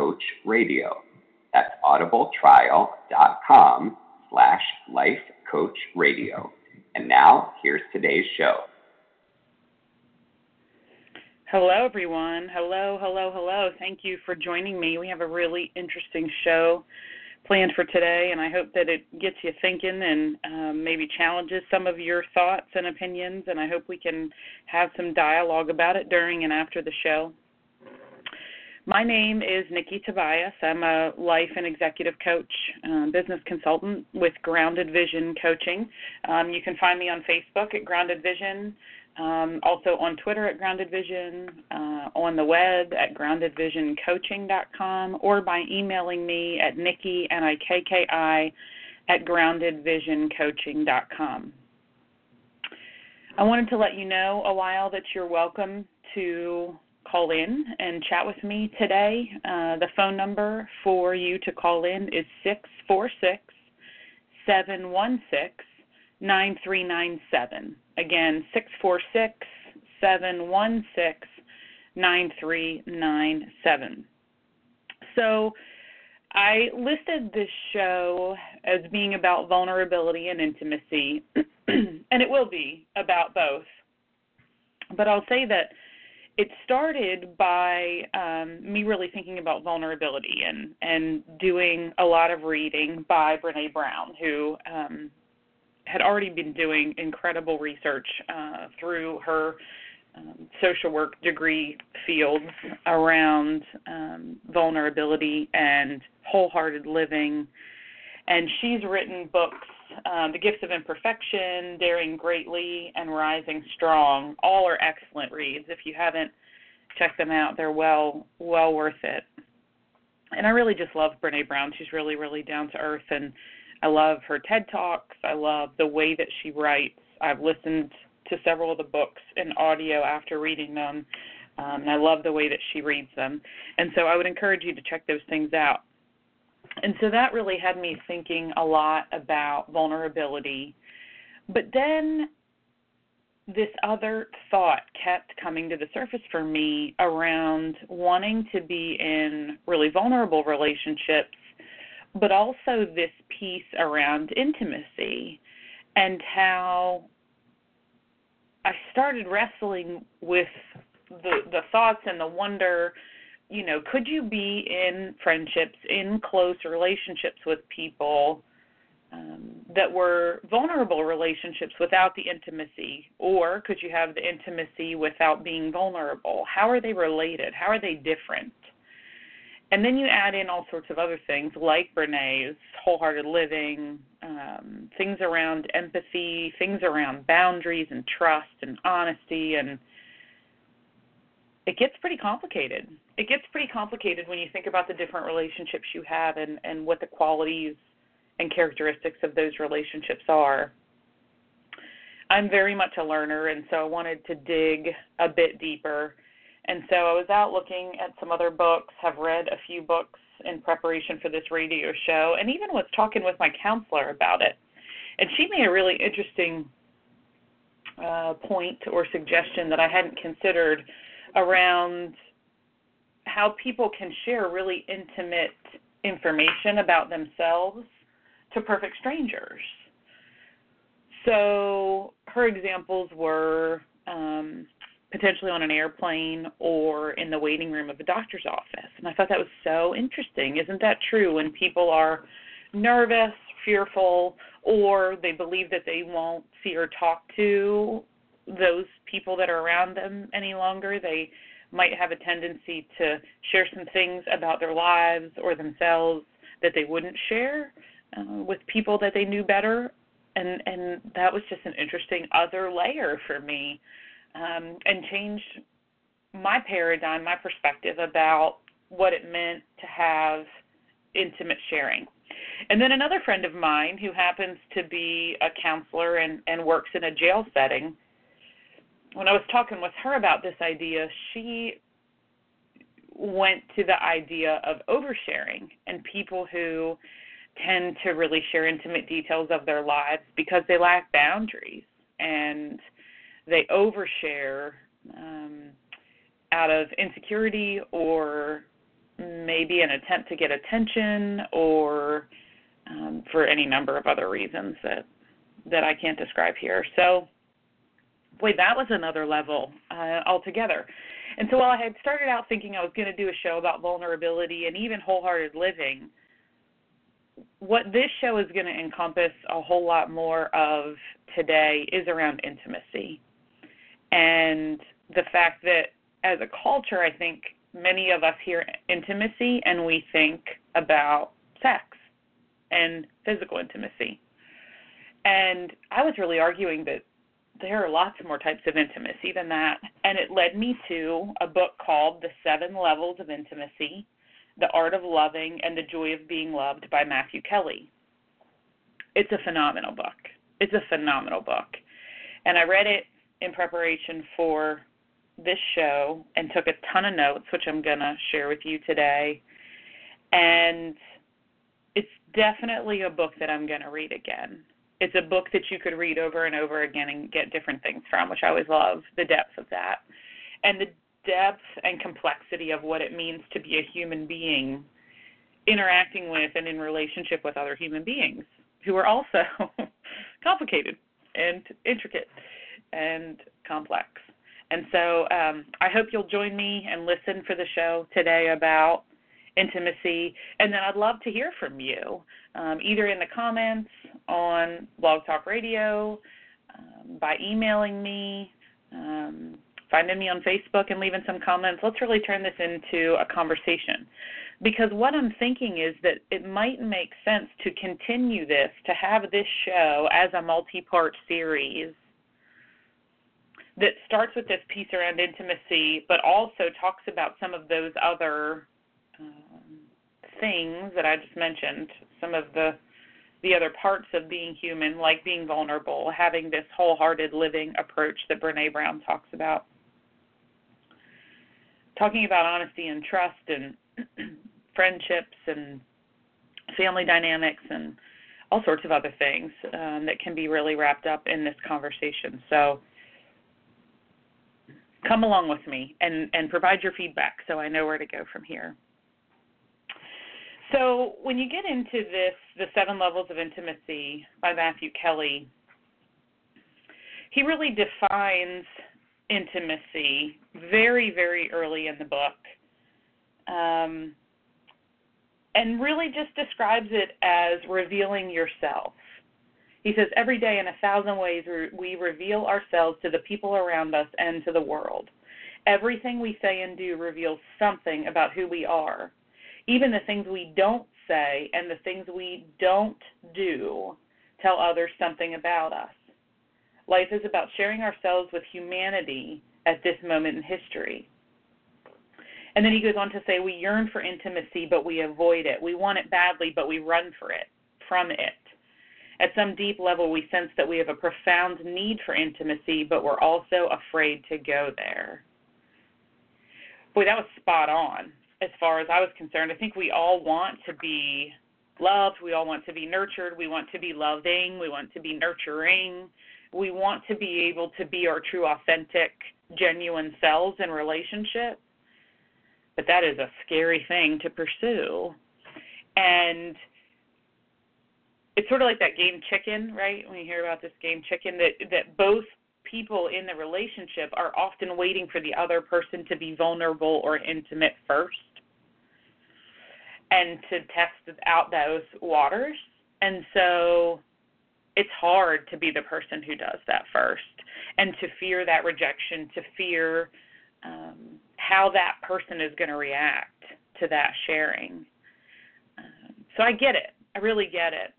Coach Radio. That's audibletrial.com slash life coach radio. And now here's today's show. Hello, everyone. Hello, hello, hello. Thank you for joining me. We have a really interesting show planned for today, and I hope that it gets you thinking and um, maybe challenges some of your thoughts and opinions. And I hope we can have some dialogue about it during and after the show. My name is Nikki Tobias. I'm a life and executive coach, um, business consultant with Grounded Vision Coaching. Um, you can find me on Facebook at Grounded Vision, um, also on Twitter at Grounded Vision, uh, on the web at groundedvisioncoaching.com, or by emailing me at Nikki, N-I-K-K-I, at groundedvisioncoaching.com. I wanted to let you know a while that you're welcome to call in and chat with me today. Uh, the phone number for you to call in is 646 716 9397. Again, 646 716 9397. So, I listed this show as being about vulnerability and intimacy, and it will be about both. But I'll say that it started by um, me really thinking about vulnerability and and doing a lot of reading by Brene Brown, who um, had already been doing incredible research uh, through her um, social work degree fields around um, vulnerability and wholehearted living. And she's written books um, The Gifts of Imperfection, Daring Greatly, and Rising Strong. All are excellent reads. If you haven't checked them out, they're well well worth it. And I really just love Brene Brown. She's really really down to earth, and I love her TED talks. I love the way that she writes. I've listened to several of the books in audio after reading them. Um, and I love the way that she reads them. And so I would encourage you to check those things out and so that really had me thinking a lot about vulnerability. But then this other thought kept coming to the surface for me around wanting to be in really vulnerable relationships, but also this piece around intimacy and how I started wrestling with the the thoughts and the wonder you know, could you be in friendships, in close relationships with people um, that were vulnerable relationships without the intimacy? Or could you have the intimacy without being vulnerable? How are they related? How are they different? And then you add in all sorts of other things like Brene's wholehearted living, um, things around empathy, things around boundaries and trust and honesty, and it gets pretty complicated it gets pretty complicated when you think about the different relationships you have and, and what the qualities and characteristics of those relationships are. I'm very much a learner, and so I wanted to dig a bit deeper. And so I was out looking at some other books, have read a few books in preparation for this radio show, and even was talking with my counselor about it. And she made a really interesting uh, point or suggestion that I hadn't considered around how people can share really intimate information about themselves to perfect strangers. So her examples were um, potentially on an airplane or in the waiting room of a doctor's office. And I thought that was so interesting. Isn't that true? When people are nervous, fearful, or they believe that they won't see or talk to those people that are around them any longer, they might have a tendency to share some things about their lives or themselves that they wouldn't share uh, with people that they knew better and and that was just an interesting other layer for me um, and changed my paradigm my perspective about what it meant to have intimate sharing. And then another friend of mine who happens to be a counselor and, and works in a jail setting, when I was talking with her about this idea, she went to the idea of oversharing and people who tend to really share intimate details of their lives because they lack boundaries and they overshare um, out of insecurity or maybe an attempt to get attention or um, for any number of other reasons that that I can't describe here. So, boy, that was another level uh, altogether. And so while I had started out thinking I was going to do a show about vulnerability and even wholehearted living, what this show is going to encompass a whole lot more of today is around intimacy and the fact that as a culture, I think many of us hear intimacy and we think about sex and physical intimacy. And I was really arguing that there are lots more types of intimacy than that. And it led me to a book called The Seven Levels of Intimacy The Art of Loving and the Joy of Being Loved by Matthew Kelly. It's a phenomenal book. It's a phenomenal book. And I read it in preparation for this show and took a ton of notes, which I'm going to share with you today. And it's definitely a book that I'm going to read again. It's a book that you could read over and over again and get different things from, which I always love the depth of that. And the depth and complexity of what it means to be a human being interacting with and in relationship with other human beings who are also complicated and intricate and complex. And so um, I hope you'll join me and listen for the show today about intimacy. And then I'd love to hear from you, um, either in the comments on Blog Talk Radio, um, by emailing me, um, finding me on Facebook and leaving some comments. Let's really turn this into a conversation. Because what I'm thinking is that it might make sense to continue this, to have this show as a multi part series that starts with this piece around intimacy, but also talks about some of those other um, things that I just mentioned, some of the the other parts of being human, like being vulnerable, having this wholehearted living approach that Brene Brown talks about. Talking about honesty and trust and friendships and family dynamics and all sorts of other things um, that can be really wrapped up in this conversation. So come along with me and, and provide your feedback so I know where to go from here. So, when you get into this, the seven levels of intimacy by Matthew Kelly, he really defines intimacy very, very early in the book. Um, and really just describes it as revealing yourself. He says, Every day in a thousand ways we reveal ourselves to the people around us and to the world. Everything we say and do reveals something about who we are. Even the things we don't say and the things we don't do tell others something about us. Life is about sharing ourselves with humanity at this moment in history. And then he goes on to say, We yearn for intimacy, but we avoid it. We want it badly, but we run for it, from it. At some deep level, we sense that we have a profound need for intimacy, but we're also afraid to go there. Boy, that was spot on as far as I was concerned. I think we all want to be loved. We all want to be nurtured. We want to be loving. We want to be nurturing. We want to be able to be our true, authentic, genuine selves in relationship. But that is a scary thing to pursue. And it's sort of like that game chicken, right? When you hear about this game chicken, that that both people in the relationship are often waiting for the other person to be vulnerable or intimate first and to test out those waters. And so it's hard to be the person who does that first and to fear that rejection, to fear um, how that person is going to react to that sharing. Um, so I get it. I really get it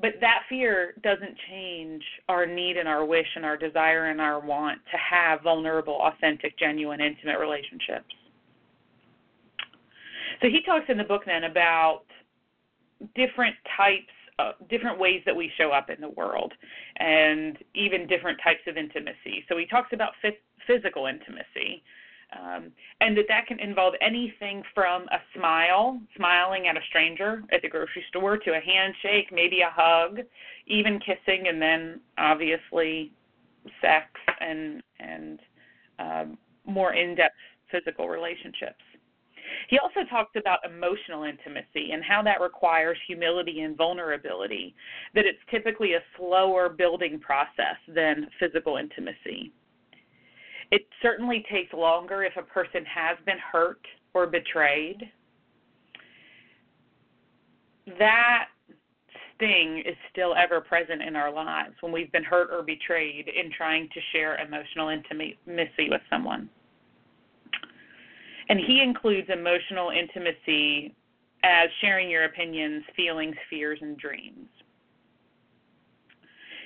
but that fear doesn't change our need and our wish and our desire and our want to have vulnerable, authentic, genuine, intimate relationships. So he talks in the book then about different types uh, different ways that we show up in the world and even different types of intimacy. So he talks about f- physical intimacy. Um, and that that can involve anything from a smile, smiling at a stranger at the grocery store, to a handshake, maybe a hug, even kissing, and then obviously sex and and um, more in-depth physical relationships. He also talks about emotional intimacy and how that requires humility and vulnerability, that it's typically a slower building process than physical intimacy. It certainly takes longer if a person has been hurt or betrayed. That sting is still ever present in our lives when we've been hurt or betrayed in trying to share emotional intimacy with someone. And he includes emotional intimacy as sharing your opinions, feelings, fears, and dreams.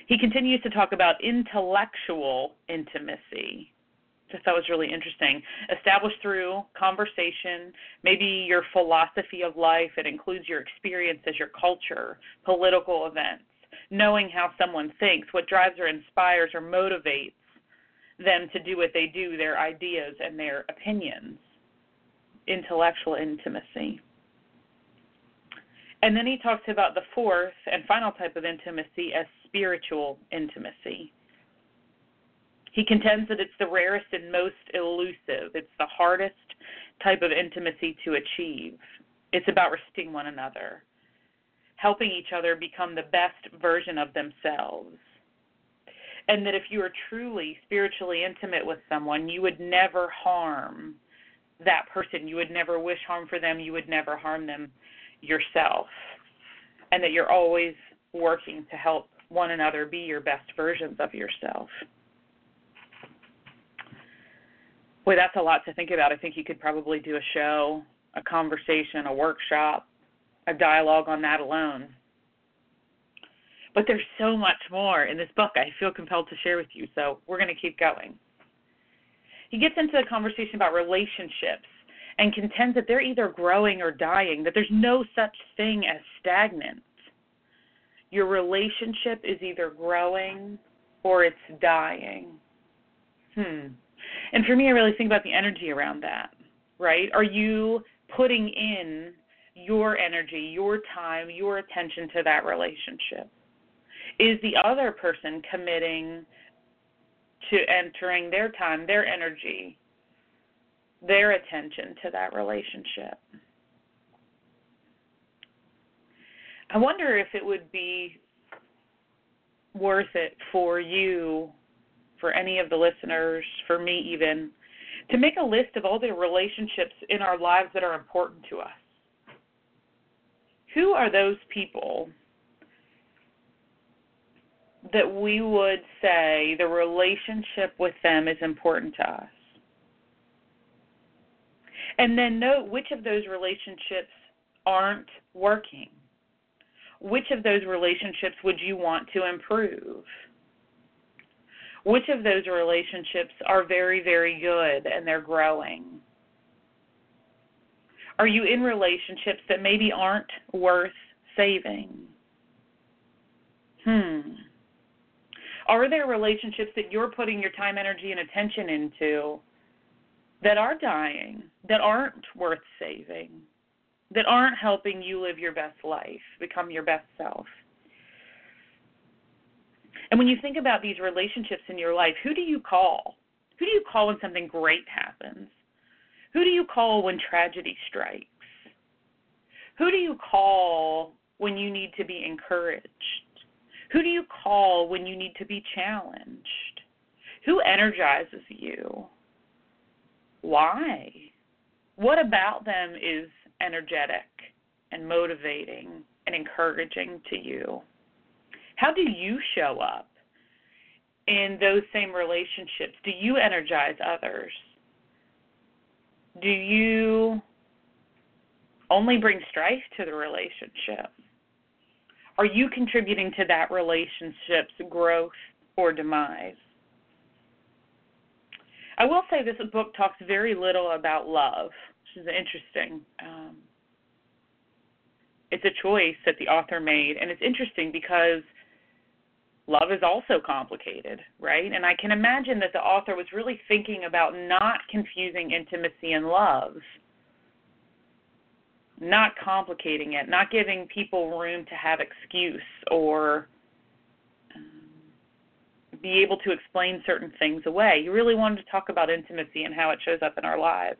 He continues to talk about intellectual intimacy, I thought was really interesting. Established through conversation, maybe your philosophy of life, it includes your experiences, your culture, political events, knowing how someone thinks, what drives or inspires or motivates them to do what they do, their ideas and their opinions intellectual intimacy. And then he talks about the fourth and final type of intimacy as spiritual intimacy. He contends that it's the rarest and most elusive. It's the hardest type of intimacy to achieve. It's about respecting one another, helping each other become the best version of themselves. And that if you are truly spiritually intimate with someone, you would never harm that person. You would never wish harm for them. You would never harm them yourself. And that you're always working to help one another be your best versions of yourself. Boy, that's a lot to think about. I think you could probably do a show, a conversation, a workshop, a dialogue on that alone. But there's so much more in this book I feel compelled to share with you, so we're going to keep going he gets into a conversation about relationships and contends that they're either growing or dying, that there's no such thing as stagnant. Your relationship is either growing or it's dying. Hmm. And for me, I really think about the energy around that, right? Are you putting in your energy, your time, your attention to that relationship? Is the other person committing to entering their time, their energy, their attention to that relationship. I wonder if it would be worth it for you, for any of the listeners, for me even, to make a list of all the relationships in our lives that are important to us. Who are those people that we would say the relationship with them is important to us. And then note which of those relationships aren't working. Which of those relationships would you want to improve? Which of those relationships are very, very good and they're growing? Are you in relationships that maybe aren't worth saving? Hmm. Are there relationships that you're putting your time, energy, and attention into that are dying, that aren't worth saving, that aren't helping you live your best life, become your best self? And when you think about these relationships in your life, who do you call? Who do you call when something great happens? Who do you call when tragedy strikes? Who do you call when you need to be encouraged? Who do you call when you need to be challenged? Who energizes you? Why? What about them is energetic and motivating and encouraging to you? How do you show up in those same relationships? Do you energize others? Do you only bring strife to the relationship? Are you contributing to that relationship's growth or demise? I will say this book talks very little about love, which is interesting. Um, it's a choice that the author made, and it's interesting because love is also complicated, right? And I can imagine that the author was really thinking about not confusing intimacy and love, not complicating it, not giving people room to have excuse or um, be able to explain certain things away. He really wanted to talk about intimacy and how it shows up in our lives.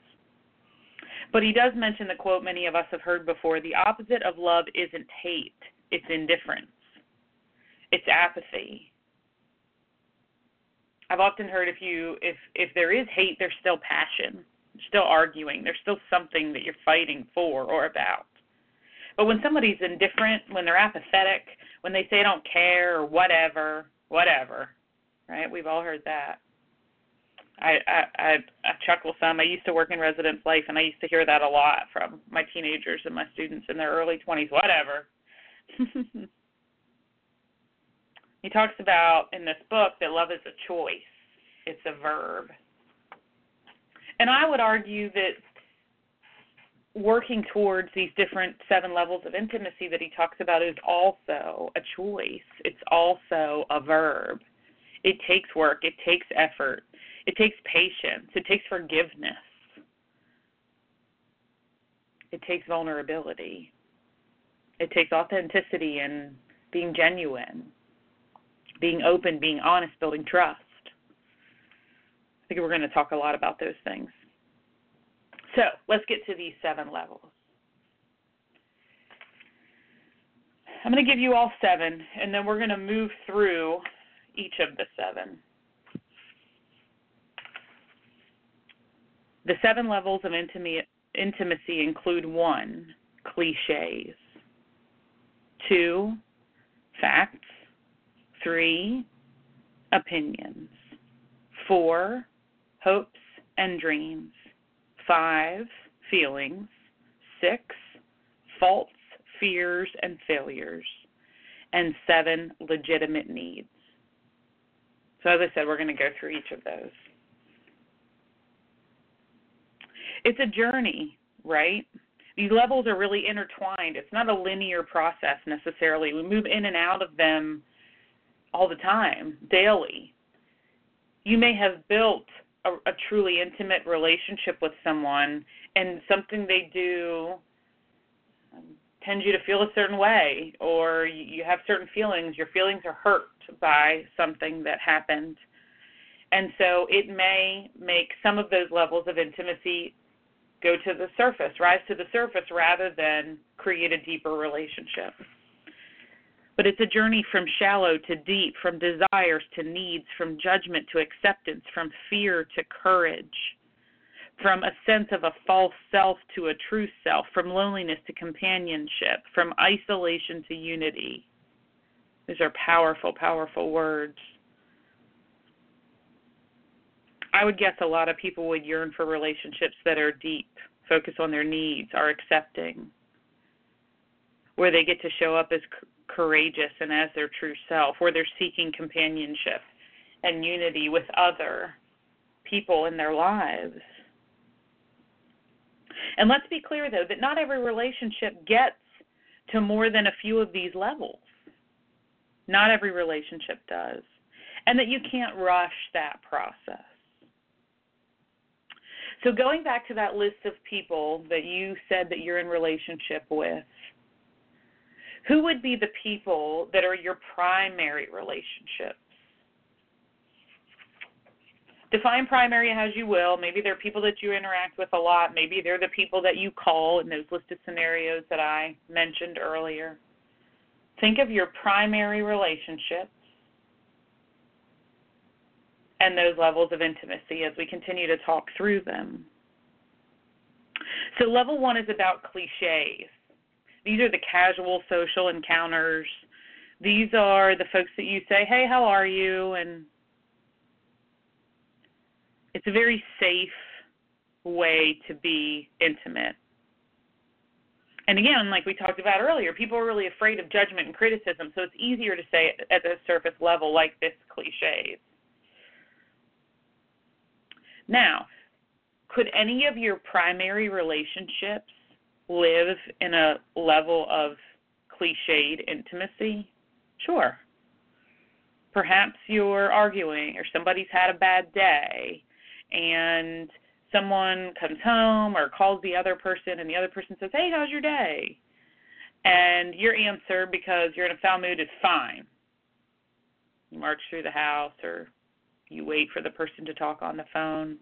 But he does mention the quote many of us have heard before the opposite of love isn't hate, it's indifference, it's apathy. I've often heard if you if if there is hate, there's still passion, still arguing, there's still something that you're fighting for or about. But when somebody's indifferent, when they're apathetic, when they say I don't care or whatever, whatever, right? We've all heard that. I, I I I chuckle some. I used to work in residence life, and I used to hear that a lot from my teenagers and my students in their early 20s. Whatever. he talks about in this book that love is a choice. It's a verb. And I would argue that working towards these different seven levels of intimacy that he talks about is also a choice. It's also a verb. It takes work, it takes effort, it takes patience, it takes forgiveness, it takes vulnerability, it takes authenticity and being genuine, being open, being honest, building trust. I think we're going to talk a lot about those things. So let's get to these seven levels. I'm going to give you all seven, and then we're going to move through each of the seven. The seven levels of intimacy include one, cliches, two, facts, three, opinions, four, hopes and dreams, five, feelings, six, faults, fears, and failures, and seven, legitimate needs. So, as I said, we're going to go through each of those. It's a journey, right? These levels are really intertwined. It's not a linear process necessarily. We move in and out of them all the time, daily. You may have built a, a truly intimate relationship with someone, and something they do um, tends you to feel a certain way, or you have certain feelings. Your feelings are hurt by something that happened. And so it may make some of those levels of intimacy go to the surface, rise to the surface, rather than create a deeper relationship. But it's a journey from shallow to deep, from desires to needs, from judgment to acceptance, from fear to courage, from a sense of a false self to a true self, from loneliness to companionship, from isolation to unity. These are powerful, powerful words. I would guess a lot of people would yearn for relationships that are deep, focus on their needs, are accepting, where they get to show up as courageous and as their true self, where they're seeking companionship and unity with other people in their lives. And let's be clear, though, that not every relationship gets to more than a few of these levels. Not every relationship does. And that you can't rush that process. So, going back to that list of people that you said that you're in relationship with, who would be the people that are your primary relationships? Define primary as you will. Maybe they're people that you interact with a lot. Maybe they're the people that you call in those listed scenarios that I mentioned earlier. Think of your primary relationships and those levels of intimacy as we continue to talk through them. So, level one is about cliches. These are the casual social encounters. These are the folks that you say, Hey, how are you? And it's a very safe way to be intimate. And again, like we talked about earlier, people are really afraid of judgment and criticism, so it's easier to say at the surface level, like this cliches. Now, could any of your primary relationships live in a level of cliched intimacy? Sure. Perhaps you're arguing or somebody's had a bad day and someone comes home or calls the other person and the other person says, Hey, how's your day? And your answer, because you're in a foul mood, is fine. You march through the house or you wait for the person to talk on the phone.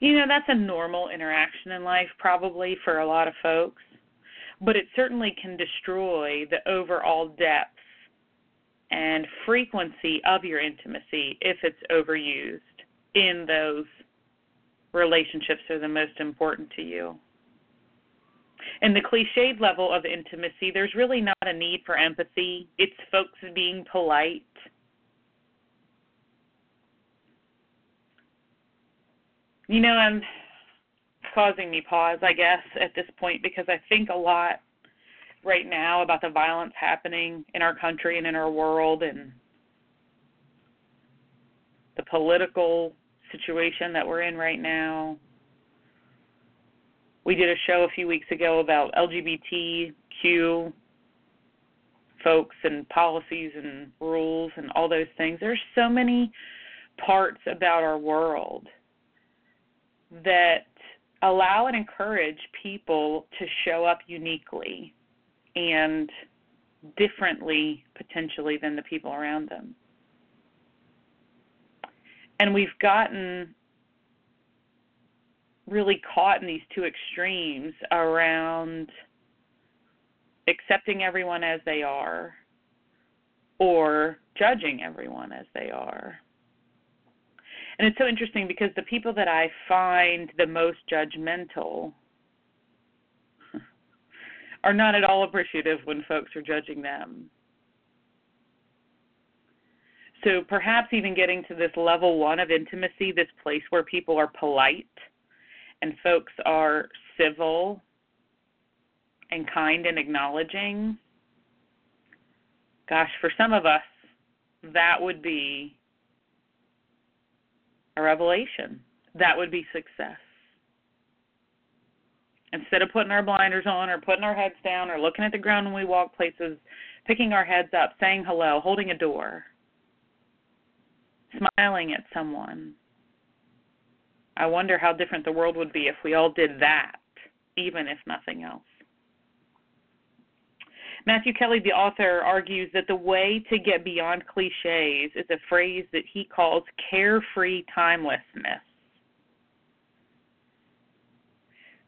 You know, that's a normal interaction in life, probably for a lot of folks, but it certainly can destroy the overall depth and frequency of your intimacy if it's overused in those relationships that are the most important to you. In the cliched level of intimacy, there's really not a need for empathy. It's folks being polite. You know, I'm causing me pause, I guess, at this point because I think a lot right now about the violence happening in our country and in our world and the political situation that we're in right now. We did a show a few weeks ago about LGBTQ folks and policies and rules and all those things. There's so many parts about our world that allow and encourage people to show up uniquely and differently potentially than the people around them. And we've gotten really caught in these two extremes around accepting everyone as they are or judging everyone as they are. And it's so interesting because the people that I find the most judgmental are not at all appreciative when folks are judging them. So perhaps even getting to this level one of intimacy, this place where people are polite and folks are civil and kind and acknowledging. Gosh, for some of us, that would be a revelation. That would be success. Instead of putting our blinders on or putting our heads down or looking at the ground when we walk places, picking our heads up, saying hello, holding a door, smiling at someone. I wonder how different the world would be if we all did that, even if nothing else. Matthew Kelly, the author, argues that the way to get beyond cliches is a phrase that he calls carefree timelessness.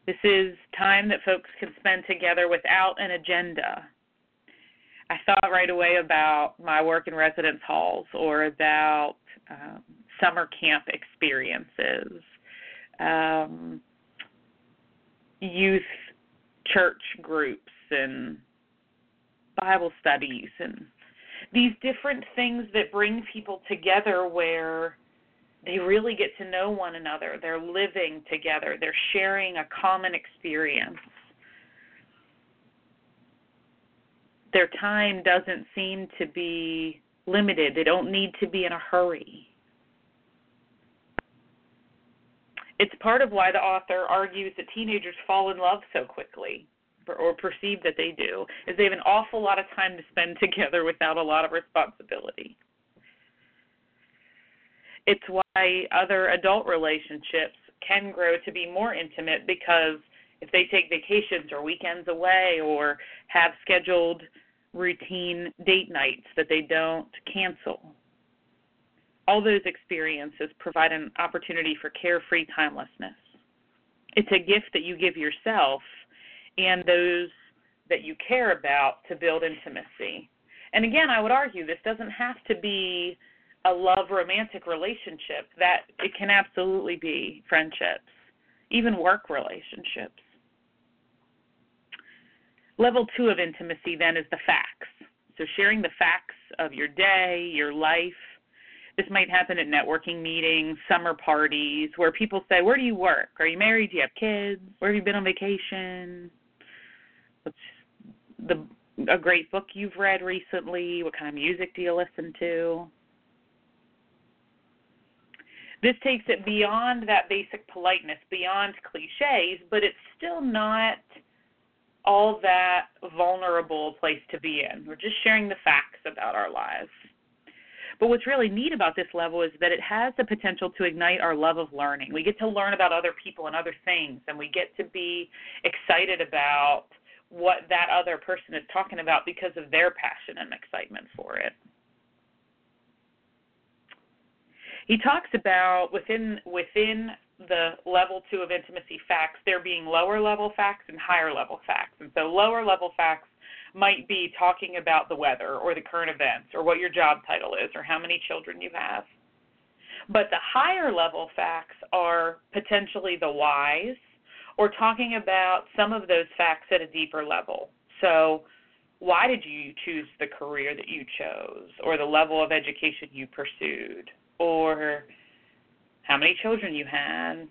This is time that folks can spend together without an agenda. I thought right away about my work in residence halls or about um, summer camp experiences, um, youth church groups, and Bible studies and these different things that bring people together where they really get to know one another. They're living together, they're sharing a common experience. Their time doesn't seem to be limited, they don't need to be in a hurry. It's part of why the author argues that teenagers fall in love so quickly or perceive that they do is they have an awful lot of time to spend together without a lot of responsibility. It's why other adult relationships can grow to be more intimate because if they take vacations or weekends away or have scheduled routine date nights that they don't cancel. All those experiences provide an opportunity for carefree timelessness. It's a gift that you give yourself and those that you care about to build intimacy. And again, I would argue this doesn't have to be a love romantic relationship. That it can absolutely be friendships, even work relationships. Level 2 of intimacy then is the facts. So sharing the facts of your day, your life. This might happen at networking meetings, summer parties, where people say, "Where do you work? Are you married? Do you have kids? Where have you been on vacation?" What's the a great book you've read recently? What kind of music do you listen to? This takes it beyond that basic politeness, beyond cliches, but it's still not all that vulnerable place to be in. We're just sharing the facts about our lives. But what's really neat about this level is that it has the potential to ignite our love of learning. We get to learn about other people and other things, and we get to be excited about what that other person is talking about because of their passion and excitement for it. He talks about within within the level two of intimacy facts, there being lower level facts and higher level facts. And so lower level facts might be talking about the weather or the current events or what your job title is or how many children you have. But the higher level facts are potentially the whys or talking about some of those facts at a deeper level. So, why did you choose the career that you chose or the level of education you pursued or how many children you had?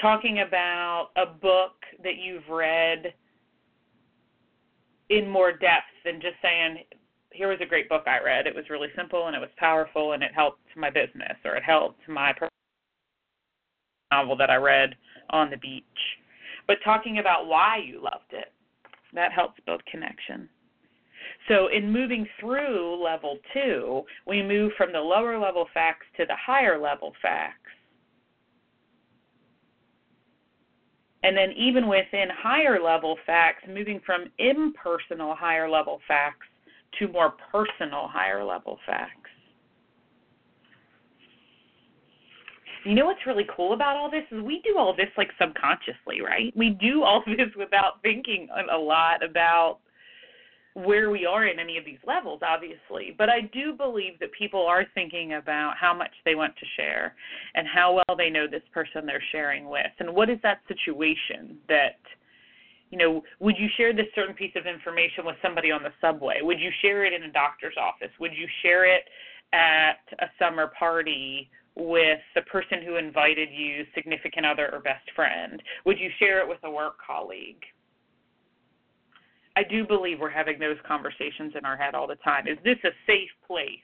Talking about a book that you've read in more depth than just saying, here was a great book I read. It was really simple and it was powerful and it helped my business or it helped my novel that I read on the beach. But talking about why you loved it, that helps build connection. So, in moving through level two, we move from the lower level facts to the higher level facts. And then, even within higher level facts, moving from impersonal higher level facts to more personal higher level facts. You know what's really cool about all this is we do all this like subconsciously, right? We do all this without thinking a lot about where we are in any of these levels, obviously. But I do believe that people are thinking about how much they want to share and how well they know this person they're sharing with. And what is that situation that, you know, would you share this certain piece of information with somebody on the subway? Would you share it in a doctor's office? Would you share it at a summer party with the person who invited you, significant other, or best friend? Would you share it with a work colleague? I do believe we're having those conversations in our head all the time. Is this a safe place,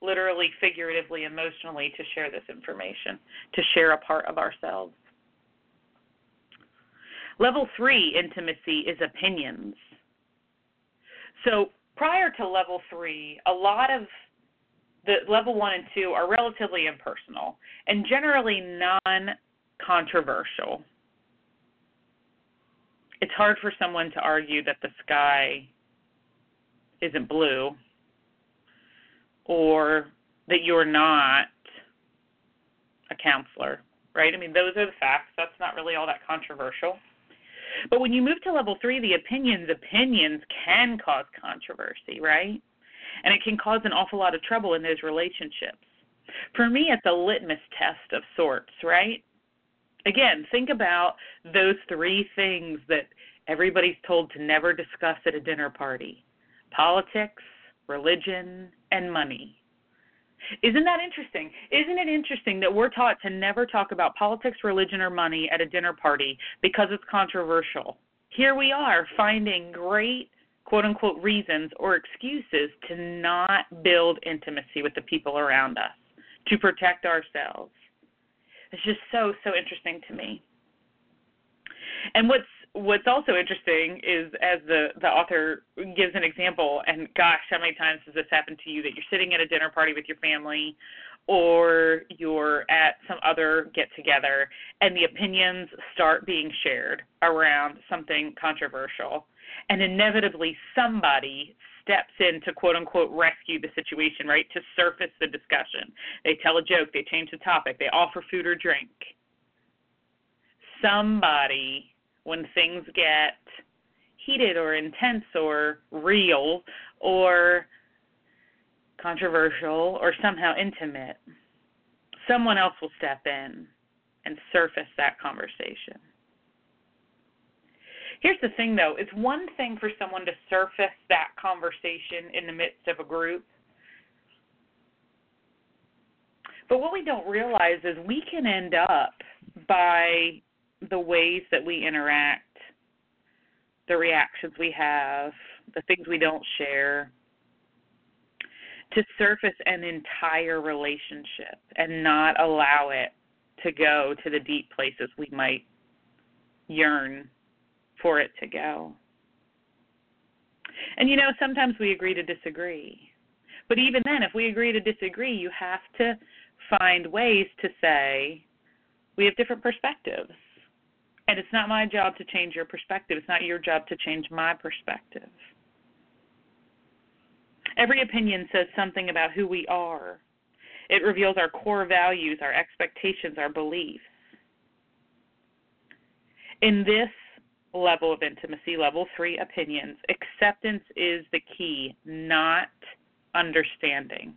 literally, figuratively, emotionally, to share this information, to share a part of ourselves? Level three intimacy is opinions. So prior to level three, a lot of the level one and two are relatively impersonal and generally non controversial it's hard for someone to argue that the sky isn't blue or that you're not a counselor, right? I mean, those are the facts. That's not really all that controversial. But when you move to level three, the opinions, opinions can cause controversy, right? And it can cause an awful lot of trouble in those relationships. For me, it's a litmus test of sorts, right? again, think about those three things that everybody's told to never discuss at a dinner party politics, religion, and money. Isn't that interesting? Isn't it interesting that we're taught to never talk about politics, religion, or money at a dinner party because it's controversial? Here we are finding great quote unquote reasons or excuses to not build intimacy with the people around us, to protect ourselves. It's just so so interesting to me. And what's what's also interesting is as the the author gives an example and gosh how many times has this happened to you that you're sitting at a dinner party with your family or you're at some other get together and the opinions start being shared around something controversial and inevitably somebody steps in to quote unquote rescue the situation, right? To surface the discussion. They tell a joke, they change the topic, they offer food or drink. Somebody, when things get heated or intense or real or controversial or somehow intimate, someone else will step in and surface that conversation. Here's the thing, though it's one thing for someone to surface that conversation in the midst of a group. But what we don't realize is we can end up by the ways that we interact, the reactions we have, the things we don't share, to surface an entire relationship and not allow it to go to the deep places we might yearn for it to go. And you know, sometimes we agree to disagree. But even then, if we agree to disagree, you have to find ways to say, we have different perspectives. And it's not my job to change your perspective. It's not your job to change my perspective. Every opinion says something about who we are. It reveals our core values, our expectations, our beliefs. In this level of intimacy, level three opinions, acceptance is the key, not understanding.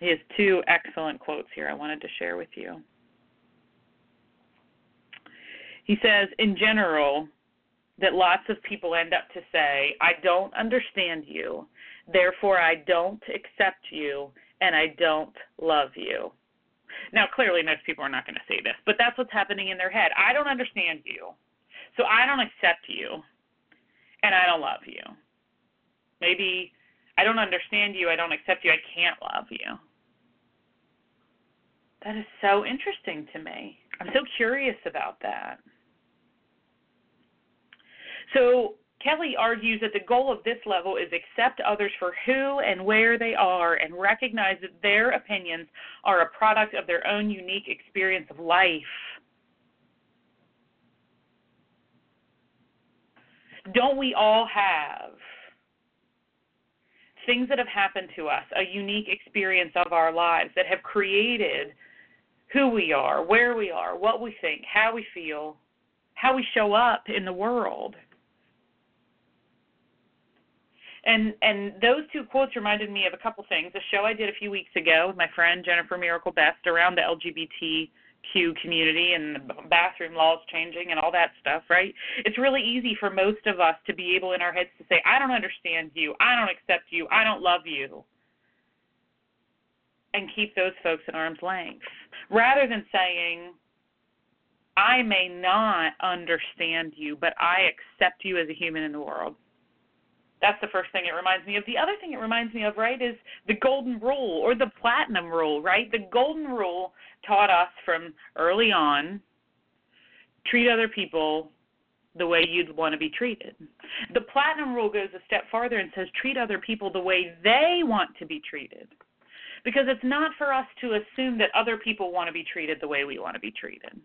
He has two excellent quotes here I wanted to share with you. He says, in general, that lots of people end up to say, I don't understand you, therefore I don't accept you, and I don't love you. Now, clearly, most people are not going to say this, but that's what's happening in their head. I don't understand you, so I don't accept you, and I don't love you. Maybe I don't understand you, I don't accept you, I can't love you. That is so interesting to me. I'm so curious about that. So Kelly argues that the goal of this level is accept others for who and where they are and recognize that their opinions are a product of their own unique experience of life. Don't we all have things that have happened to us, a unique experience of our lives that have created who we are, where we are, what we think, how we feel, how we show up in the world? And and those two quotes reminded me of a couple things. A show I did a few weeks ago with my friend Jennifer Miracle Best around the LGBTQ community and the bathroom laws changing and all that stuff, right? It's really easy for most of us to be able in our heads to say, I don't understand you, I don't accept you, I don't love you. And keep those folks at arm's length. Rather than saying, I may not understand you, but I accept you as a human in the world. That's the first thing it reminds me of. The other thing it reminds me of, right, is the golden rule or the platinum rule, right? The golden rule taught us from early on treat other people the way you'd want to be treated. The platinum rule goes a step farther and says treat other people the way they want to be treated. Because it's not for us to assume that other people want to be treated the way we want to be treated.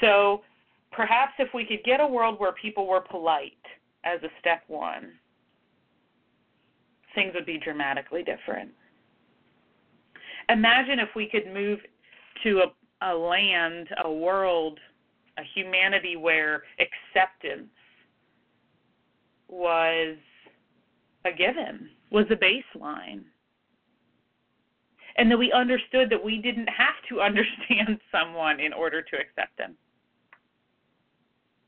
So perhaps if we could get a world where people were polite as a step one, things would be dramatically different. Imagine if we could move to a, a land, a world, a humanity where acceptance was a given, was a baseline. And that we understood that we didn't have to understand someone in order to accept them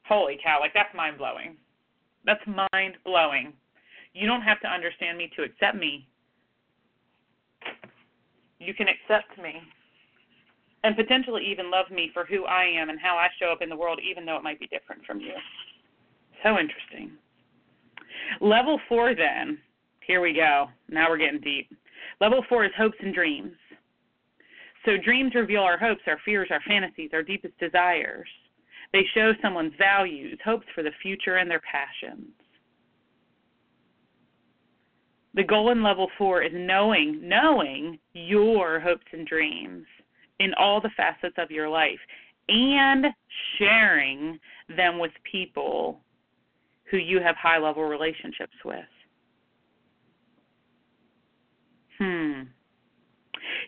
holy cow, like that's mind blowing. That's mind blowing. You don't have to understand me to accept me. You can accept me and potentially even love me for who I am and how I show up in the world, even though it might be different from you. So interesting. Level four, then. Here we go. Now we're getting deep. Level four is hopes and dreams. So dreams reveal our hopes, our fears, our fantasies, our deepest desires. They show someone's values, hopes for the future, and their passions. The goal in level four is knowing, knowing your hopes and dreams in all the facets of your life and sharing them with people who you have high level relationships with. Hmm.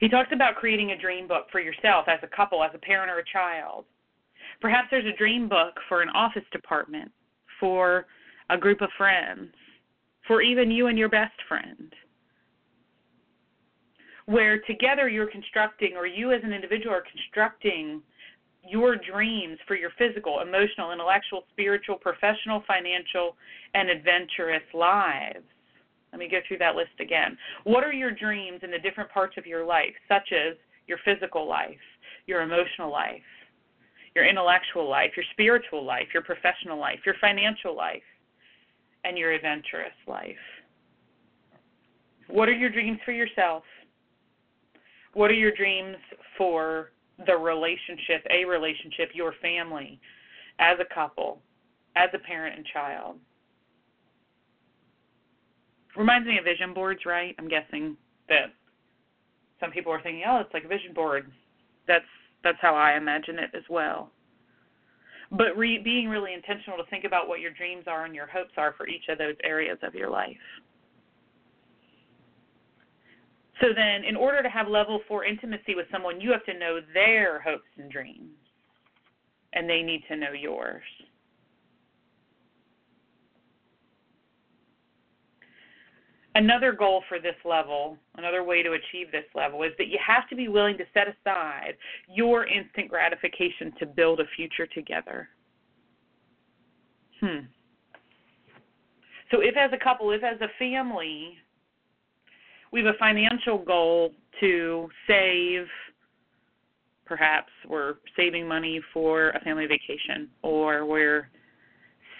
He talks about creating a dream book for yourself as a couple, as a parent, or a child. Perhaps there's a dream book for an office department, for a group of friends, for even you and your best friend, where together you're constructing, or you as an individual are constructing your dreams for your physical, emotional, intellectual, spiritual, professional, financial, and adventurous lives. Let me go through that list again. What are your dreams in the different parts of your life, such as your physical life, your emotional life, your intellectual life, your spiritual life, your professional life, your financial life, and your adventurous life. What are your dreams for yourself? What are your dreams for the relationship, a relationship, your family, as a couple, as a parent and child? Reminds me of vision boards, right? I'm guessing that some people are thinking, "Oh, it's like a vision board." That's that's how I imagine it as well. But re- being really intentional to think about what your dreams are and your hopes are for each of those areas of your life. So then, in order to have level four intimacy with someone, you have to know their hopes and dreams, and they need to know yours. Another goal for this level, another way to achieve this level, is that you have to be willing to set aside your instant gratification to build a future together. Hmm. So, if as a couple, if as a family, we have a financial goal to save, perhaps we're saving money for a family vacation, or we're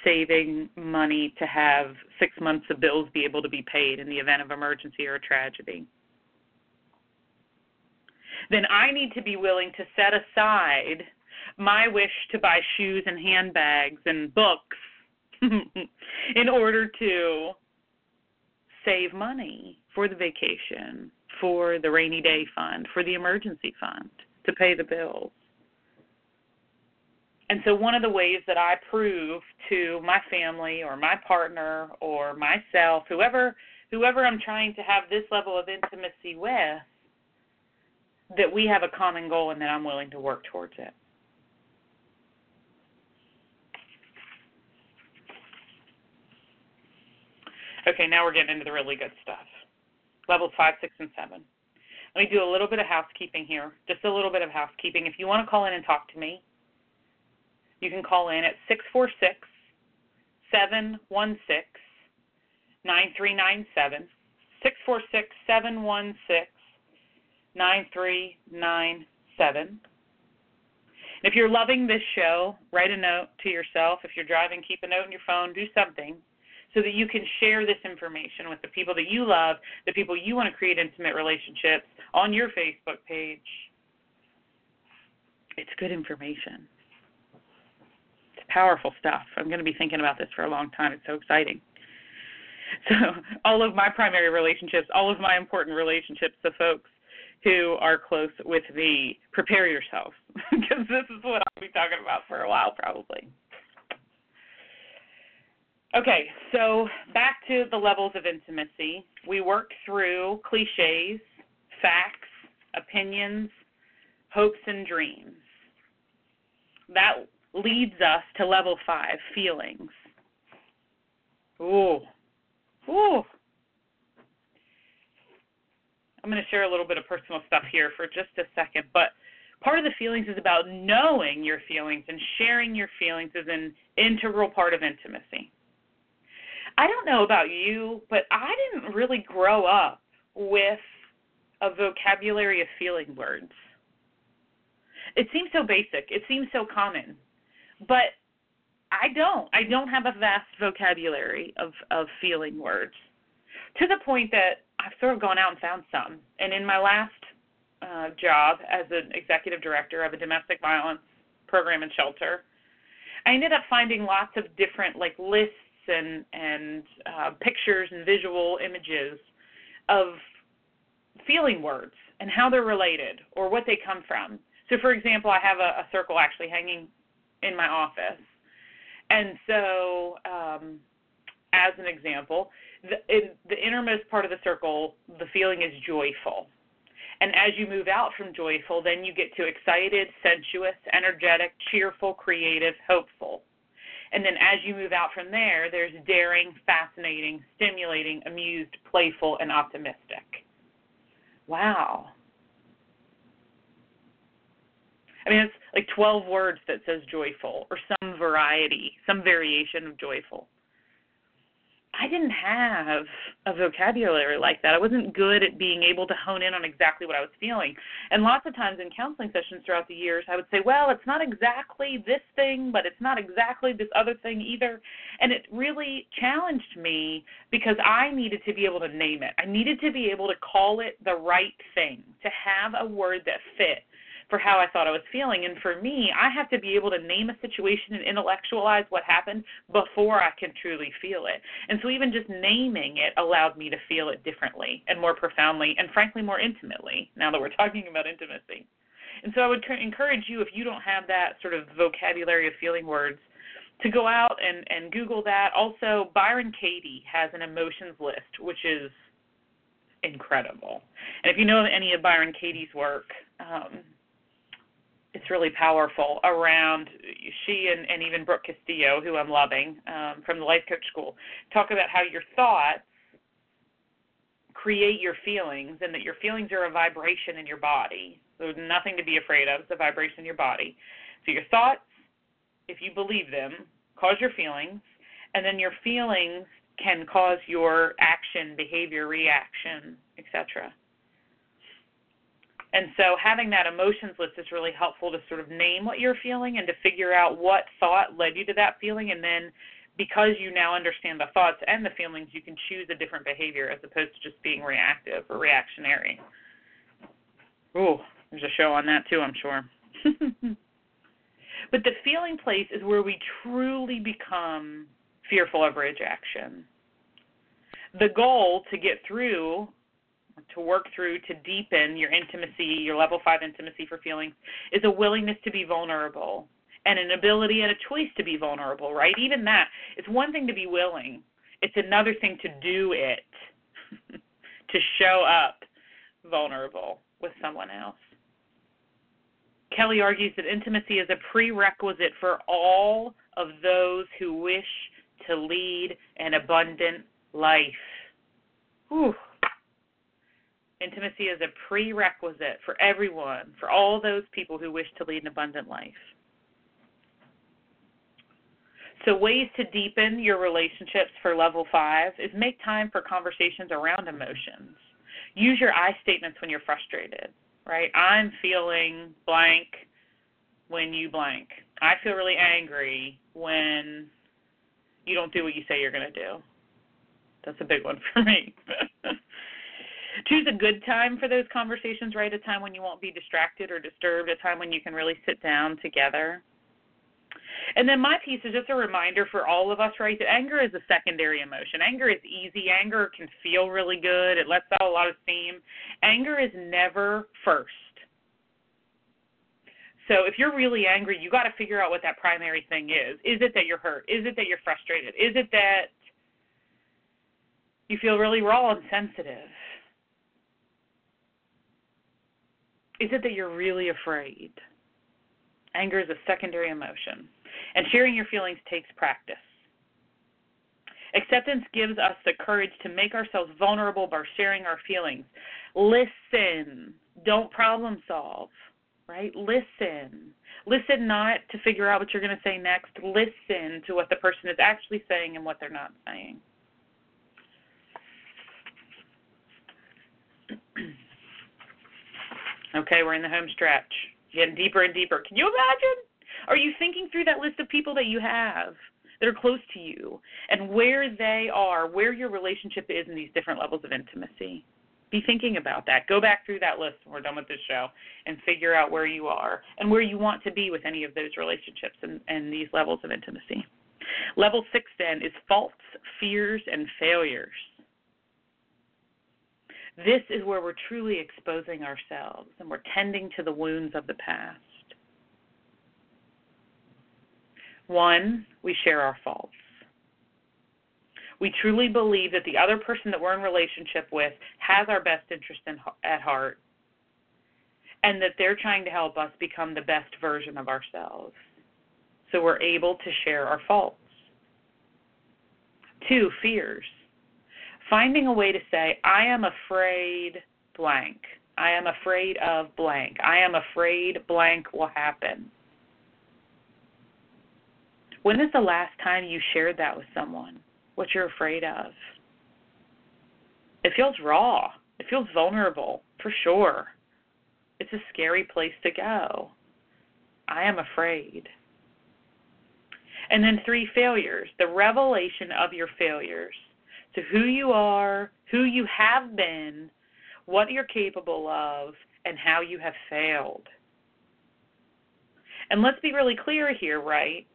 saving money to have six months of bills be able to be paid in the event of emergency or tragedy. Then I need to be willing to set aside my wish to buy shoes and handbags and books in order to save money for the vacation, for the rainy day fund, for the emergency fund, to pay the bills. And so one of the ways that I prove to my family or my partner or myself, whoever whoever I'm trying to have this level of intimacy with, that we have a common goal and that I'm willing to work towards it. Okay, now we're getting into the really good stuff. Levels five, six, and seven. Let me do a little bit of housekeeping here. Just a little bit of housekeeping. If you want to call in and talk to me, you can call in at 646 716 9397. 646 716 9397. If you're loving this show, write a note to yourself. If you're driving, keep a note in your phone, do something so that you can share this information with the people that you love, the people you want to create intimate relationships on your Facebook page. It's good information powerful stuff. I'm going to be thinking about this for a long time. It's so exciting. So, all of my primary relationships, all of my important relationships, the folks who are close with me, prepare yourself because this is what I'll be talking about for a while, probably. Okay, so back to the levels of intimacy. We worked through cliches, facts, opinions, hopes, and dreams. That leads us to level five feelings. Ooh. Ooh. I'm going to share a little bit of personal stuff here for just a second, but part of the feelings is about knowing your feelings and sharing your feelings is an integral part of intimacy. I don't know about you, but I didn't really grow up with a vocabulary of feeling words. It seems so basic, it seems so common but I don't. I don't have a vast vocabulary of of feeling words to the point that I've sort of gone out and found some. And in my last uh, job as an executive director of a domestic violence program and shelter, I ended up finding lots of different like lists and and uh, pictures and visual images of feeling words and how they're related or what they come from. So, for example, I have a, a circle actually hanging in my office. And so, um, as an example, the, in the innermost part of the circle, the feeling is joyful. And as you move out from joyful, then you get to excited, sensuous, energetic, cheerful, creative, hopeful. And then as you move out from there, there's daring, fascinating, stimulating, amused, playful, and optimistic. Wow. I mean, it's like 12 words that says joyful or some variety, some variation of joyful. I didn't have a vocabulary like that. I wasn't good at being able to hone in on exactly what I was feeling. And lots of times in counseling sessions throughout the years, I would say, well, it's not exactly this thing, but it's not exactly this other thing either. And it really challenged me because I needed to be able to name it. I needed to be able to call it the right thing, to have a word that fit for how I thought I was feeling. And for me, I have to be able to name a situation and intellectualize what happened before I can truly feel it. And so even just naming it allowed me to feel it differently and more profoundly and frankly more intimately now that we're talking about intimacy. And so I would encourage you if you don't have that sort of vocabulary of feeling words to go out and, and Google that. Also, Byron Katie has an emotions list, which is incredible. And if you know any of Byron Katie's work, um, it's really powerful around she and, and even Brooke Castillo, who I'm loving um, from the Life Coach School, talk about how your thoughts create your feelings and that your feelings are a vibration in your body. There's nothing to be afraid of, it's a vibration in your body. So your thoughts, if you believe them, cause your feelings, and then your feelings can cause your action, behavior, reaction, etc. And so having that emotions list is really helpful to sort of name what you're feeling and to figure out what thought led you to that feeling and then because you now understand the thoughts and the feelings, you can choose a different behavior as opposed to just being reactive or reactionary. Ooh, there's a show on that too, I'm sure. but the feeling place is where we truly become fearful of rejection. The goal to get through to work through to deepen your intimacy, your level five intimacy for feelings, is a willingness to be vulnerable and an ability and a choice to be vulnerable, right? Even that. It's one thing to be willing, it's another thing to do it, to show up vulnerable with someone else. Kelly argues that intimacy is a prerequisite for all of those who wish to lead an abundant life. Whew. Intimacy is a prerequisite for everyone, for all those people who wish to lead an abundant life. So, ways to deepen your relationships for level five is make time for conversations around emotions. Use your I statements when you're frustrated, right? I'm feeling blank when you blank. I feel really angry when you don't do what you say you're going to do. That's a big one for me. choose a good time for those conversations, right? A time when you won't be distracted or disturbed, a time when you can really sit down together. And then my piece is just a reminder for all of us, right, that anger is a secondary emotion. Anger is easy. Anger can feel really good. It lets out a lot of steam. Anger is never first. So if you're really angry, you got to figure out what that primary thing is. Is it that you're hurt? Is it that you're frustrated? Is it that you feel really raw and sensitive? Is it that you're really afraid? Anger is a secondary emotion, and sharing your feelings takes practice. Acceptance gives us the courage to make ourselves vulnerable by sharing our feelings. Listen, don't problem solve, right? Listen. Listen not to figure out what you're going to say next. Listen to what the person is actually saying and what they're not saying. Okay, we're in the home stretch. Getting deeper and deeper. Can you imagine? Are you thinking through that list of people that you have that are close to you and where they are, where your relationship is in these different levels of intimacy? Be thinking about that. Go back through that list when we're done with this show and figure out where you are and where you want to be with any of those relationships and, and these levels of intimacy. Level six, then, is faults, fears, and failures. This is where we're truly exposing ourselves and we're tending to the wounds of the past. One, we share our faults. We truly believe that the other person that we're in relationship with has our best interest in, at heart and that they're trying to help us become the best version of ourselves. So we're able to share our faults. Two, fears finding a way to say, I am afraid blank. I am afraid of blank. I am afraid blank will happen. When is the last time you shared that with someone? what you're afraid of. It feels raw. It feels vulnerable, for sure. It's a scary place to go. I am afraid. And then three failures the revelation of your failures. So, who you are, who you have been, what you're capable of, and how you have failed. And let's be really clear here, right?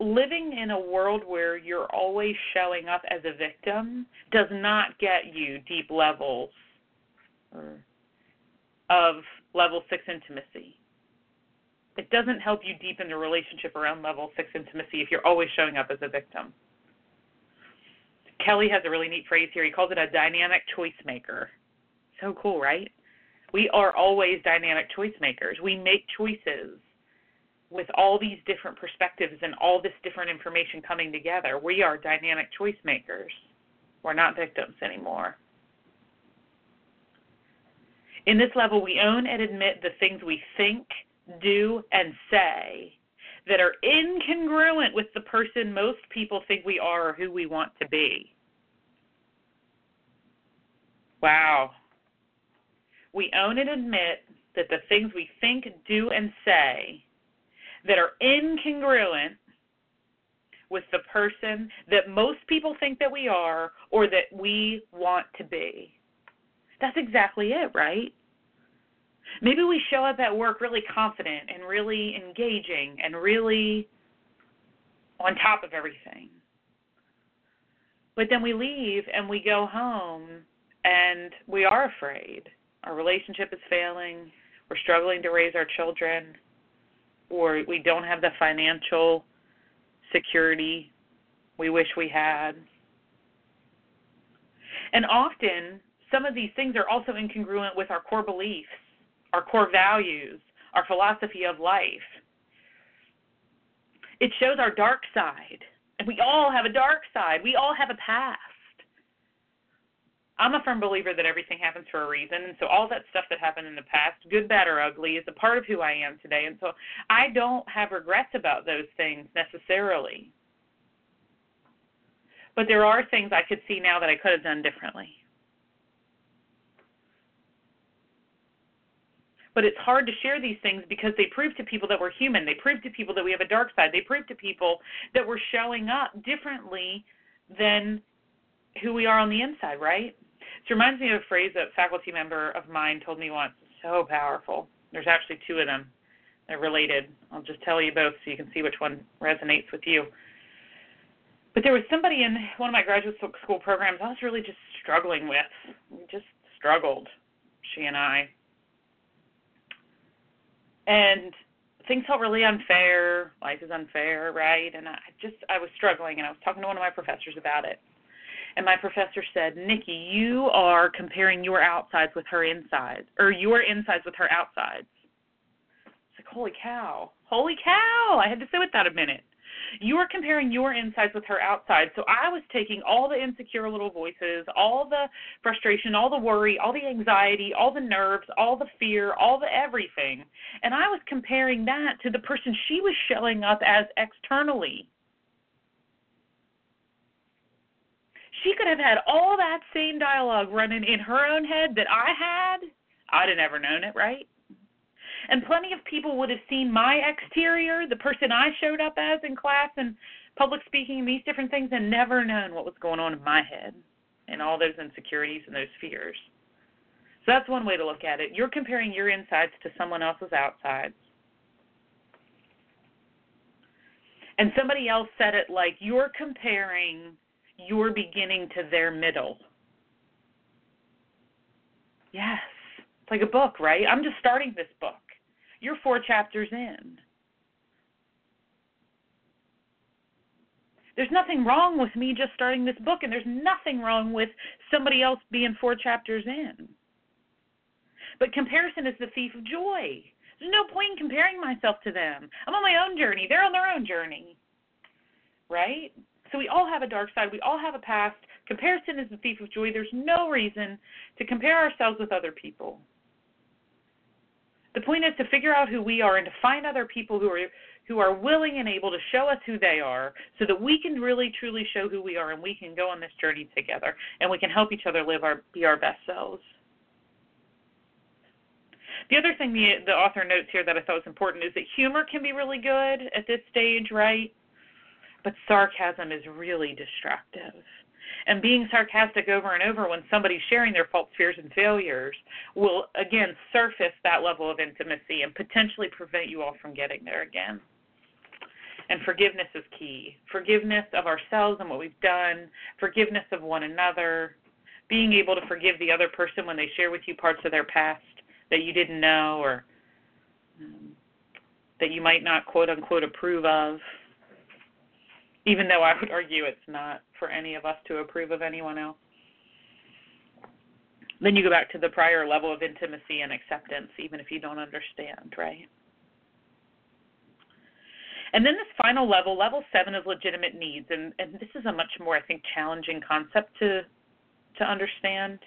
Living in a world where you're always showing up as a victim does not get you deep levels of level six intimacy. It doesn't help you deepen the relationship around level six intimacy if you're always showing up as a victim. Kelly has a really neat phrase here. He calls it a dynamic choice maker. So cool, right? We are always dynamic choice makers. We make choices with all these different perspectives and all this different information coming together. We are dynamic choice makers. We're not victims anymore. In this level, we own and admit the things we think, do, and say that are incongruent with the person most people think we are or who we want to be. Wow. We own and admit that the things we think, do, and say that are incongruent with the person that most people think that we are or that we want to be. That's exactly it, right? Maybe we show up at work really confident and really engaging and really on top of everything. But then we leave and we go home and we are afraid. Our relationship is failing. We're struggling to raise our children. Or we don't have the financial security we wish we had. And often, some of these things are also incongruent with our core beliefs, our core values, our philosophy of life. It shows our dark side. And we all have a dark side. We all have a past. I'm a firm believer that everything happens for a reason, and so all that stuff that happened in the past, good, bad, or ugly, is a part of who I am today. And so I don't have regrets about those things necessarily. But there are things I could see now that I could have done differently. But it's hard to share these things because they prove to people that we're human. They prove to people that we have a dark side. They prove to people that we're showing up differently than who we are on the inside, right? It reminds me of a phrase that a faculty member of mine told me once. So powerful. There's actually two of them. They're related. I'll just tell you both so you can see which one resonates with you. But there was somebody in one of my graduate school programs I was really just struggling with. We just struggled, she and I. And things felt really unfair. Life is unfair, right? And I just I was struggling and I was talking to one of my professors about it. And my professor said, Nikki, you are comparing your outsides with her insides, or your insides with her outsides. It's like, holy cow. Holy cow. I had to sit with that a minute. You are comparing your insides with her outside. So I was taking all the insecure little voices, all the frustration, all the worry, all the anxiety, all the nerves, all the fear, all the everything, and I was comparing that to the person she was showing up as externally. She could have had all that same dialogue running in her own head that I had, I'd have never known it, right? And plenty of people would have seen my exterior, the person I showed up as in class and public speaking and these different things, and never known what was going on in my head and all those insecurities and those fears. So that's one way to look at it. You're comparing your insides to someone else's outsides. And somebody else said it like you're comparing your beginning to their middle. Yes. It's like a book, right? I'm just starting this book. You're four chapters in. There's nothing wrong with me just starting this book, and there's nothing wrong with somebody else being four chapters in. But comparison is the thief of joy. There's no point in comparing myself to them. I'm on my own journey. They're on their own journey. Right? So we all have a dark side. We all have a past. Comparison is the thief of joy. There's no reason to compare ourselves with other people. The point is to figure out who we are and to find other people who are who are willing and able to show us who they are so that we can really truly show who we are and we can go on this journey together and we can help each other live our be our best selves. The other thing the the author notes here that I thought was important is that humor can be really good at this stage, right? But sarcasm is really destructive. And being sarcastic over and over when somebody's sharing their faults, fears, and failures will again surface that level of intimacy and potentially prevent you all from getting there again. And forgiveness is key. Forgiveness of ourselves and what we've done, forgiveness of one another, being able to forgive the other person when they share with you parts of their past that you didn't know or um, that you might not quote unquote approve of. Even though I would argue it's not for any of us to approve of anyone else. Then you go back to the prior level of intimacy and acceptance, even if you don't understand, right? And then this final level, level seven, is legitimate needs, and, and this is a much more, I think, challenging concept to to understand.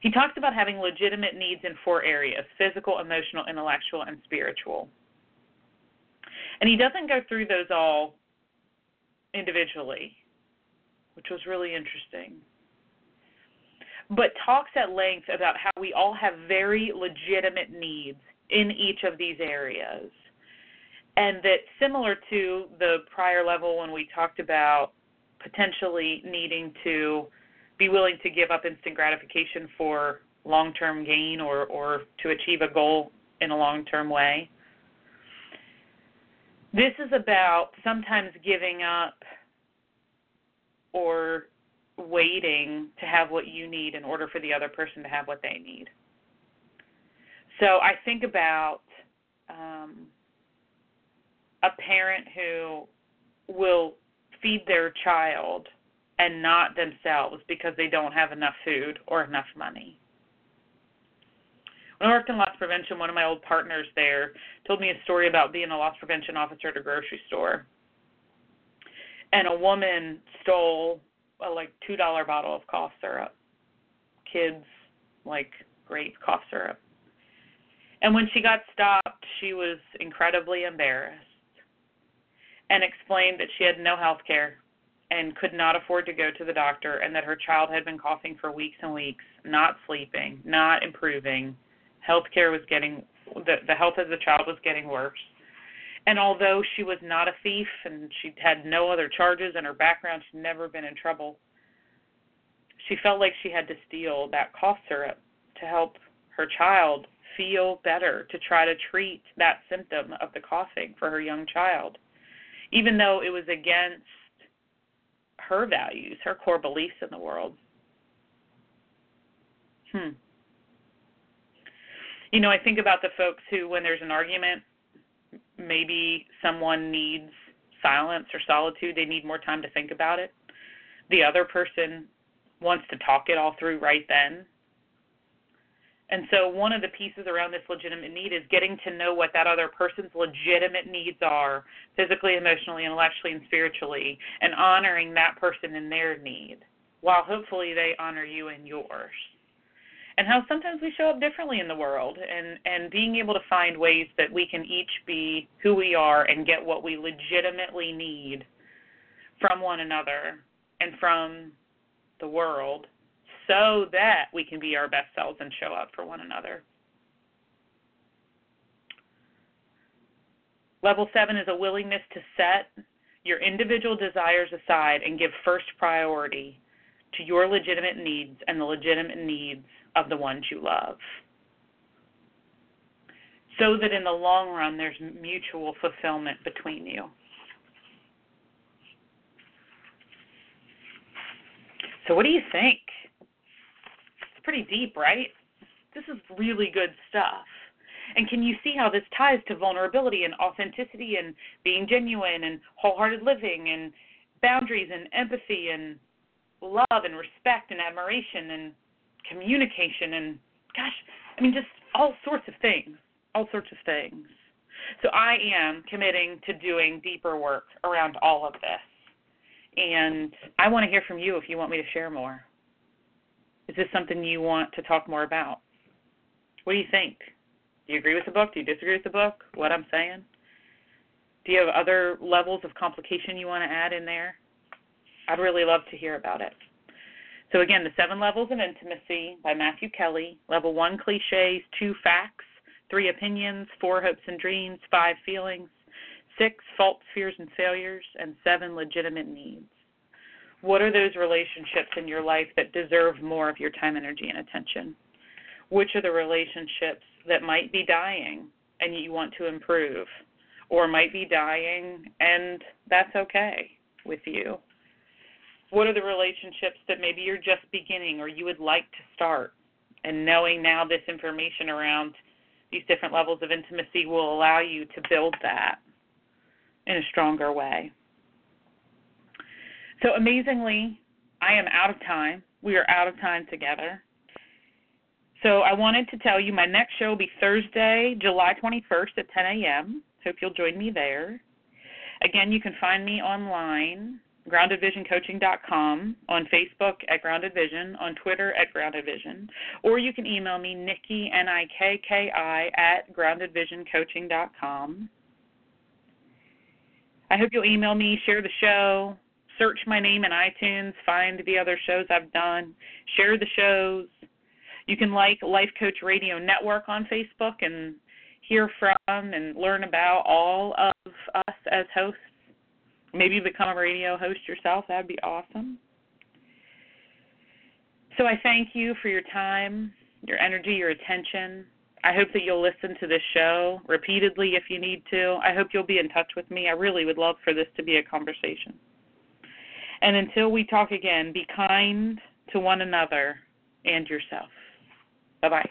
He talks about having legitimate needs in four areas: physical, emotional, intellectual, and spiritual. And he doesn't go through those all individually, which was really interesting. But talks at length about how we all have very legitimate needs in each of these areas and that similar to the prior level when we talked about potentially needing to be willing to give up instant gratification for long-term gain or or to achieve a goal in a long-term way. This is about sometimes giving up or waiting to have what you need in order for the other person to have what they need. So I think about um, a parent who will feed their child and not themselves because they don't have enough food or enough money. I loss prevention, one of my old partners there told me a story about being a loss prevention officer at a grocery store. And a woman stole a like two dollar bottle of cough syrup. Kids like grape cough syrup. And when she got stopped, she was incredibly embarrassed and explained that she had no health care and could not afford to go to the doctor and that her child had been coughing for weeks and weeks, not sleeping, not improving. Health care was getting the the health of the child was getting worse. And although she was not a thief and she had no other charges in her background, she'd never been in trouble. She felt like she had to steal that cough syrup to help her child feel better, to try to treat that symptom of the coughing for her young child even though it was against her values, her core beliefs in the world. Hmm. You know, I think about the folks who, when there's an argument, maybe someone needs silence or solitude, they need more time to think about it. The other person wants to talk it all through right then. And so, one of the pieces around this legitimate need is getting to know what that other person's legitimate needs are physically, emotionally, intellectually, and spiritually, and honoring that person in their need, while hopefully they honor you in yours. And how sometimes we show up differently in the world, and, and being able to find ways that we can each be who we are and get what we legitimately need from one another and from the world so that we can be our best selves and show up for one another. Level seven is a willingness to set your individual desires aside and give first priority to your legitimate needs and the legitimate needs of the ones you love. So that in the long run, there's mutual fulfillment between you. So, what do you think? It's pretty deep, right? This is really good stuff. And can you see how this ties to vulnerability and authenticity and being genuine and wholehearted living and boundaries and empathy and love and respect and admiration and communication and gosh, I mean just all sorts of things, all sorts of things. So I am committing to doing deeper work around all of this. And I want to hear from you if you want me to share more. Is this something you want to talk more about? What do you think? Do you agree with the book? Do you disagree with the book? What I'm saying? Do you have other levels of complication you want to add in there? I'd really love to hear about it. So, again, The Seven Levels of Intimacy by Matthew Kelly. Level one cliches, two facts, three opinions, four hopes and dreams, five feelings, six faults, fears, and failures, and seven legitimate needs. What are those relationships in your life that deserve more of your time, energy, and attention? Which are the relationships that might be dying and you want to improve, or might be dying and that's okay with you? What are the relationships that maybe you're just beginning or you would like to start? And knowing now this information around these different levels of intimacy will allow you to build that in a stronger way. So amazingly, I am out of time. We are out of time together. So I wanted to tell you my next show will be Thursday, July 21st at 10 a.m. Hope you'll join me there. Again, you can find me online groundedvisioncoaching.com, on Facebook at Grounded Vision, on Twitter at Grounded Vision, or you can email me Nikki N I K K I at groundedvisioncoaching.com. I hope you'll email me, share the show, search my name in iTunes, find the other shows I've done, share the shows. You can like Life Coach Radio Network on Facebook and hear from and learn about all of us as hosts maybe you become a radio host yourself. That'd be awesome. So I thank you for your time, your energy, your attention. I hope that you'll listen to this show repeatedly if you need to. I hope you'll be in touch with me. I really would love for this to be a conversation. And until we talk again, be kind to one another and yourself. Bye bye.